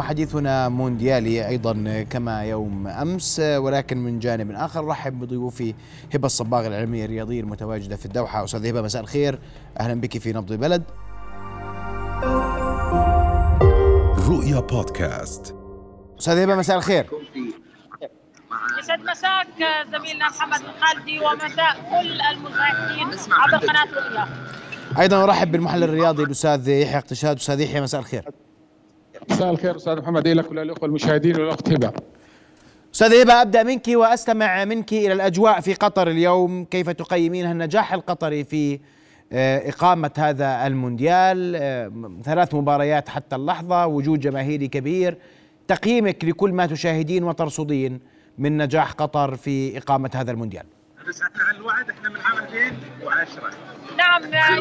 وحديثنا مونديالي أيضا كما يوم أمس ولكن من جانب آخر رحب بضيوفي هبة الصباغ العلمية الرياضية المتواجدة في الدوحة. أستاذ هبة مساء الخير. أهلا بك في نبض البلد رؤيا بودكاست. أستاذ هبة مساء الخير. يسعد مساك زميلنا محمد الخالدي ومساء كل المشاهدين عبر قناة رؤيا. أيضا أرحب بالمحلل الرياضي الأستاذ يحيى اقتشاد. أستاذ يحيى مساء الخير. مساء الخير أستاذ محمد لك وللاخوه المشاهدين والاخت هبه أستاذ هبه أبدأ منك وأستمع منك إلى الأجواء في قطر اليوم. كيف تقيمين النجاح القطري في آه، إقامة هذا المونديال؟ آه، ثلاث مباريات حتى اللحظة وجود جماهيري كبير. تقييمك لكل ما تشاهدين وترصدين من نجاح قطر في إقامة هذا المونديال. بس إحنا على الوعد إحنا من عام 2010 نعم يعني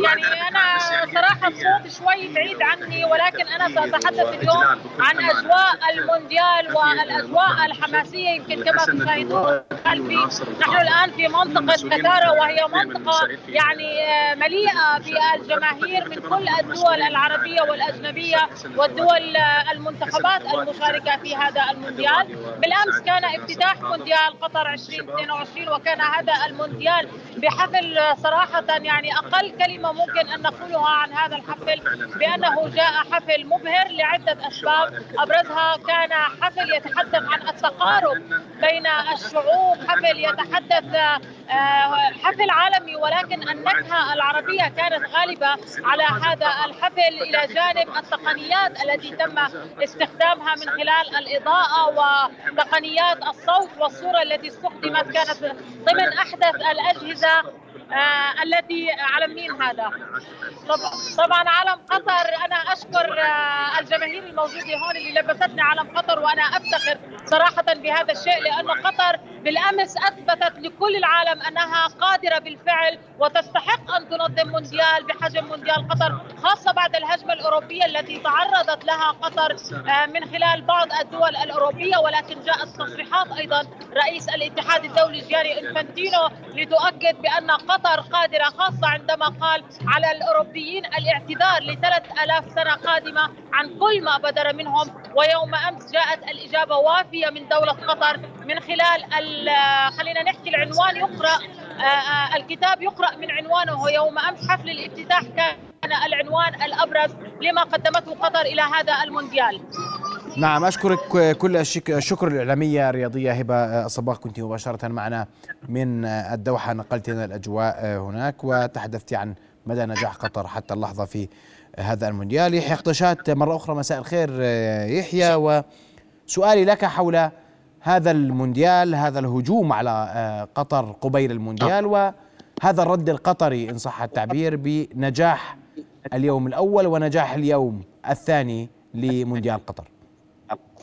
أنا صراحة الصوت شوي بعيد عني ولكن أنا سأتحدث اليوم عن أجواء المونديال والاجواء الحماسية يمكن كما تشاهدون خلفي نحن الآن في منطقة كتارا وهي منطقة يعني مليئة بالجماهير من كل الدول العربية والأجنبية والدول المنتخبات المشاركة في هذا المونديال. بالأمس كان افتتاح مونديال قطر 2022 وكان هذا المونديال. بحفل صراحة يعني أقل كلمة ممكن أن نقولها عن هذا الحفل بأنه جاء حفل مبهر لعدة أسباب. أبرزها كان حفل يتحدث عن التقارب بين الشعوب حفل يتحدث آه، حفل عالمي ولكن النكهة العربية كانت غالبة على هذا الحفل إلى جانب التقنيات التي تم استخدامها من خلال الإضاءة وتقنيات الصوت والصورة التي استخدمت. كانت ضمن أحدث الأجهزة آه التي على مين هذا. طبعا علم قطر أنا أشكر آه الجماهير الموجودة هون اللي لبستني علم قطر وأنا أفتخر صراحة بهذا الشيء لأنه قطر بالأمس أثبتت لكل العالم أنها قادرة بالفعل وتستحق أن تنظم مونديال بحجم مونديال قطر خاصة بعد الهجمة الأوروبية التي تعرضت لها قطر آه من خلال بعض الدول الأوروبية ولكن جاءت تصريحات أيضا رئيس الاتحاد الدولي جياني إنفانتينو لتؤكد بأن قطر قادرة خاصة عندما قال على الأوروبيين الاعتذار لثلاث آلاف سنة قادمة عن كل ما بدر منهم. ويوم أمس جاءت الإجابة وافية من دولة قطر من خلال خلينا نحكي العنوان يقرأ الكتاب يقرأ من عنوانه. يوم أمس حفل الافتتاح كان العنوان الأبرز لما قدمته قطر إلى هذا المونديال. نعم أشكرك كل الشكر الإعلامية الرياضية هبة الصباح كنت مباشرة معنا من الدوحة نقلت لنا الاجواء هناك وتحدثت عن مدى نجاح قطر حتى اللحظة في هذا المونديال. يحيى اقتشات مرة أخرى مساء الخير يحيى. وسؤالي لك حول هذا المونديال هذا الهجوم على قطر قبيل المونديال وهذا الرد القطري إن صح التعبير بنجاح اليوم الأول ونجاح اليوم الثاني لمونديال قطر.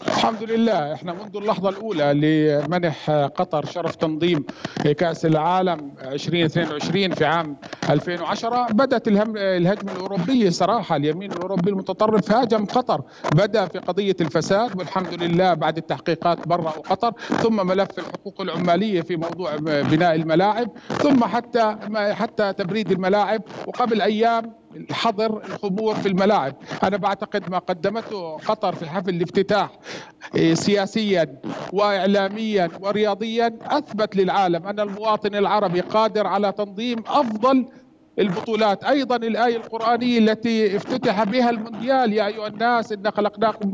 الحمد لله. إحنا منذ اللحظة الأولى لمنح قطر شرف تنظيم كأس العالم 2022 في عام 2010 بدأت الهجمة الأوروبية صراحة. اليمين الأوروبي المتطرف هاجم قطر بدأ في قضية الفساد والحمد لله بعد التحقيقات برأوا قطر. ثم ملف الحقوق العمالية في موضوع بناء الملاعب. ثم حتى حتى تبريد الملاعب. وقبل أيام حظر الخمور في الملاعب. أنا بعتقد ما قدمته قطر في حفل الافتتاح سياسيا وإعلاميا ورياضيا أثبت للعالم أن المواطن العربي قادر على تنظيم أفضل البطولات. أيضا الآية القرآنية التي افتتح بها المونديال. يا أيها الناس إنا خلقناكم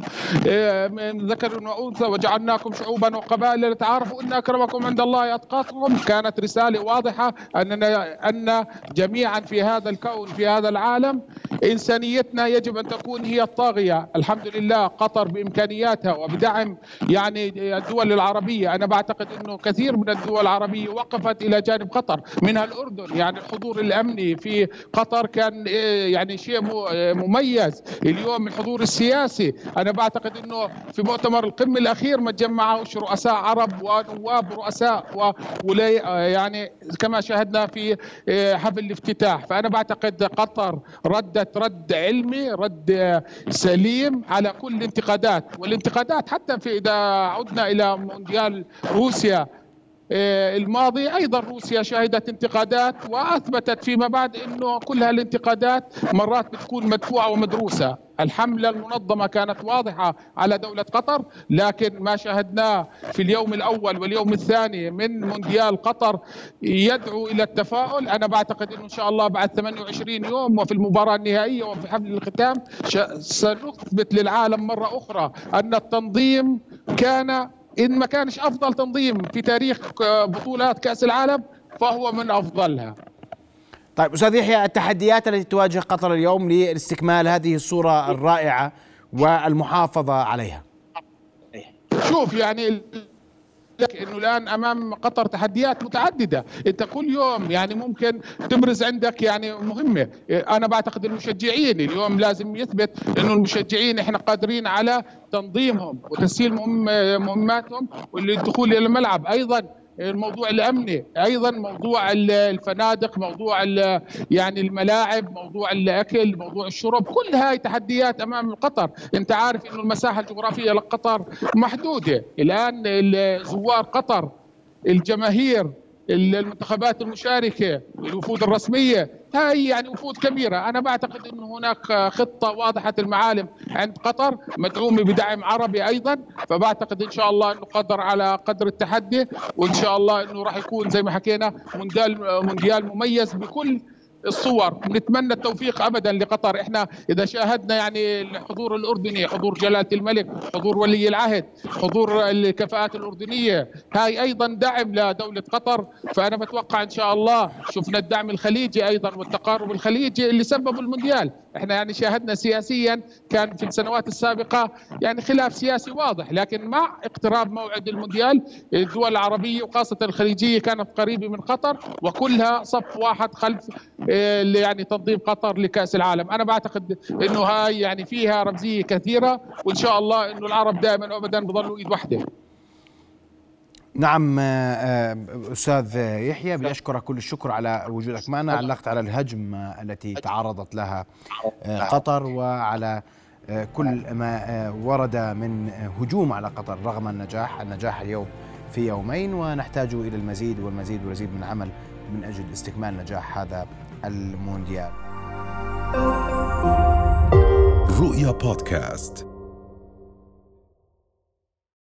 من ذكر وأنثى وجعلناكم شعوبا وقبائل لتعارفوا إن أكرمكم عند الله أتقاكم. كانت رسالة واضحة اننا أن جميعا في هذا الكون في هذا العالم إنسانيتنا يجب أن تكون هي الطاغية. الحمد لله قطر بإمكانياتها وبدعم يعني الدول العربية. أنا بعتقد إنه كثير من الدول العربية وقفت إلى جانب قطر منها الأردن يعني الحضور الأمني في قطر كان يعني شيء مميز اليوم الحضور السياسي. أنا بعتقد إنه في مؤتمر القمة الأخير ما تجمعوش رؤساء عرب ونواب رؤساء وولاي يعني كما شاهدنا في حفل الافتتاح. فأنا بعتقد قطر ردت رد علمي رد سليم على كل الانتقادات. والانتقادات حتى في إذا عدنا إلى مونديال روسيا الماضي أيضا روسيا شهدت انتقادات وأثبتت فيما بعد إنه كل هالانتقادات مرات بتكون مدفوعة ومدروسة. الحملة المنظمة كانت واضحة على دولة قطر لكن ما شاهدناه في اليوم الأول واليوم الثاني من مونديال قطر يدعو إلى التفاؤل. أنا بعتقد إنه إن شاء الله بعد 28 يوم وفي المباراة النهائية وفي حفل الختام سنثبت للعالم مرة أخرى أن التنظيم كان إن ما كانش أفضل تنظيم في تاريخ بطولات كأس العالم فهو من أفضلها. طيب أستاذ يحيى التحديات التي تواجه قطر اليوم لاستكمال هذه الصورة الرائعة والمحافظة عليها؟ شوف يعني لك إنه الآن أمام قطر تحديات متعددة. إنت كل يوم يعني ممكن تبرز عندك يعني مهمة. أنا بعتقد المشجعين اليوم لازم يثبت إنه المشجعين إحنا قادرين على تنظيمهم وتسهيل مهماتهم والدخول إلى الملعب. أيضا الموضوع الأمني أيضا موضوع الفنادق موضوع يعني الملاعب موضوع الأكل موضوع الشرب كل هاي تحديات أمام قطر. أنت عارف إنه المساحة الجغرافية لقطر محدودة. الآن زوار قطر الجماهير المنتخبات المشاركة الوفود الرسمية. هاي يعني وفود كبيرة. أنا بعتقد انه هناك خطة واضحة المعالم عند قطر مدعومة بدعم عربي أيضا. فبعتقد إن شاء الله إنه قدر على قدر التحدي وإن شاء الله إنه راح يكون زي ما حكينا مونديال مونديال مميز بكل الصور. نتمنى التوفيق ابدا لقطر. إحنا إذا شاهدنا يعني الحضور الأردني حضور جلالة الملك حضور ولي العهد حضور الكفاءات الأردنية هاي أيضا دعم لدولة قطر. فأنا بتوقع إن شاء الله شفنا الدعم الخليجي أيضا والتقارب الخليجي اللي سبب المونديال. إحنا يعني شاهدنا سياسيا كان في السنوات السابقة يعني خلاف سياسي واضح لكن مع اقتراب موعد المونديال الدول العربية وخاصة الخليجية كانت قريبة من قطر وكلها صف واحد خلف يعني تنظيم قطر لكأس العالم. أنا بعتقد إنه هاي يعني فيها رمزية كثيرة وإن شاء الله إنه العرب دائما وابدا بضلوا إيد واحدة. نعم أستاذ يحيى بشكرك كل الشكر على وجودك معنا. علقت على الهجم التي تعرضت لها قطر وعلى كل ما ورد من هجوم على قطر رغم النجاح النجاح اليوم في يومين. ونحتاج إلى المزيد والمزيد والمزيد من عمل من أجل استكمال نجاح هذا المونديال. رؤيا بودكاست.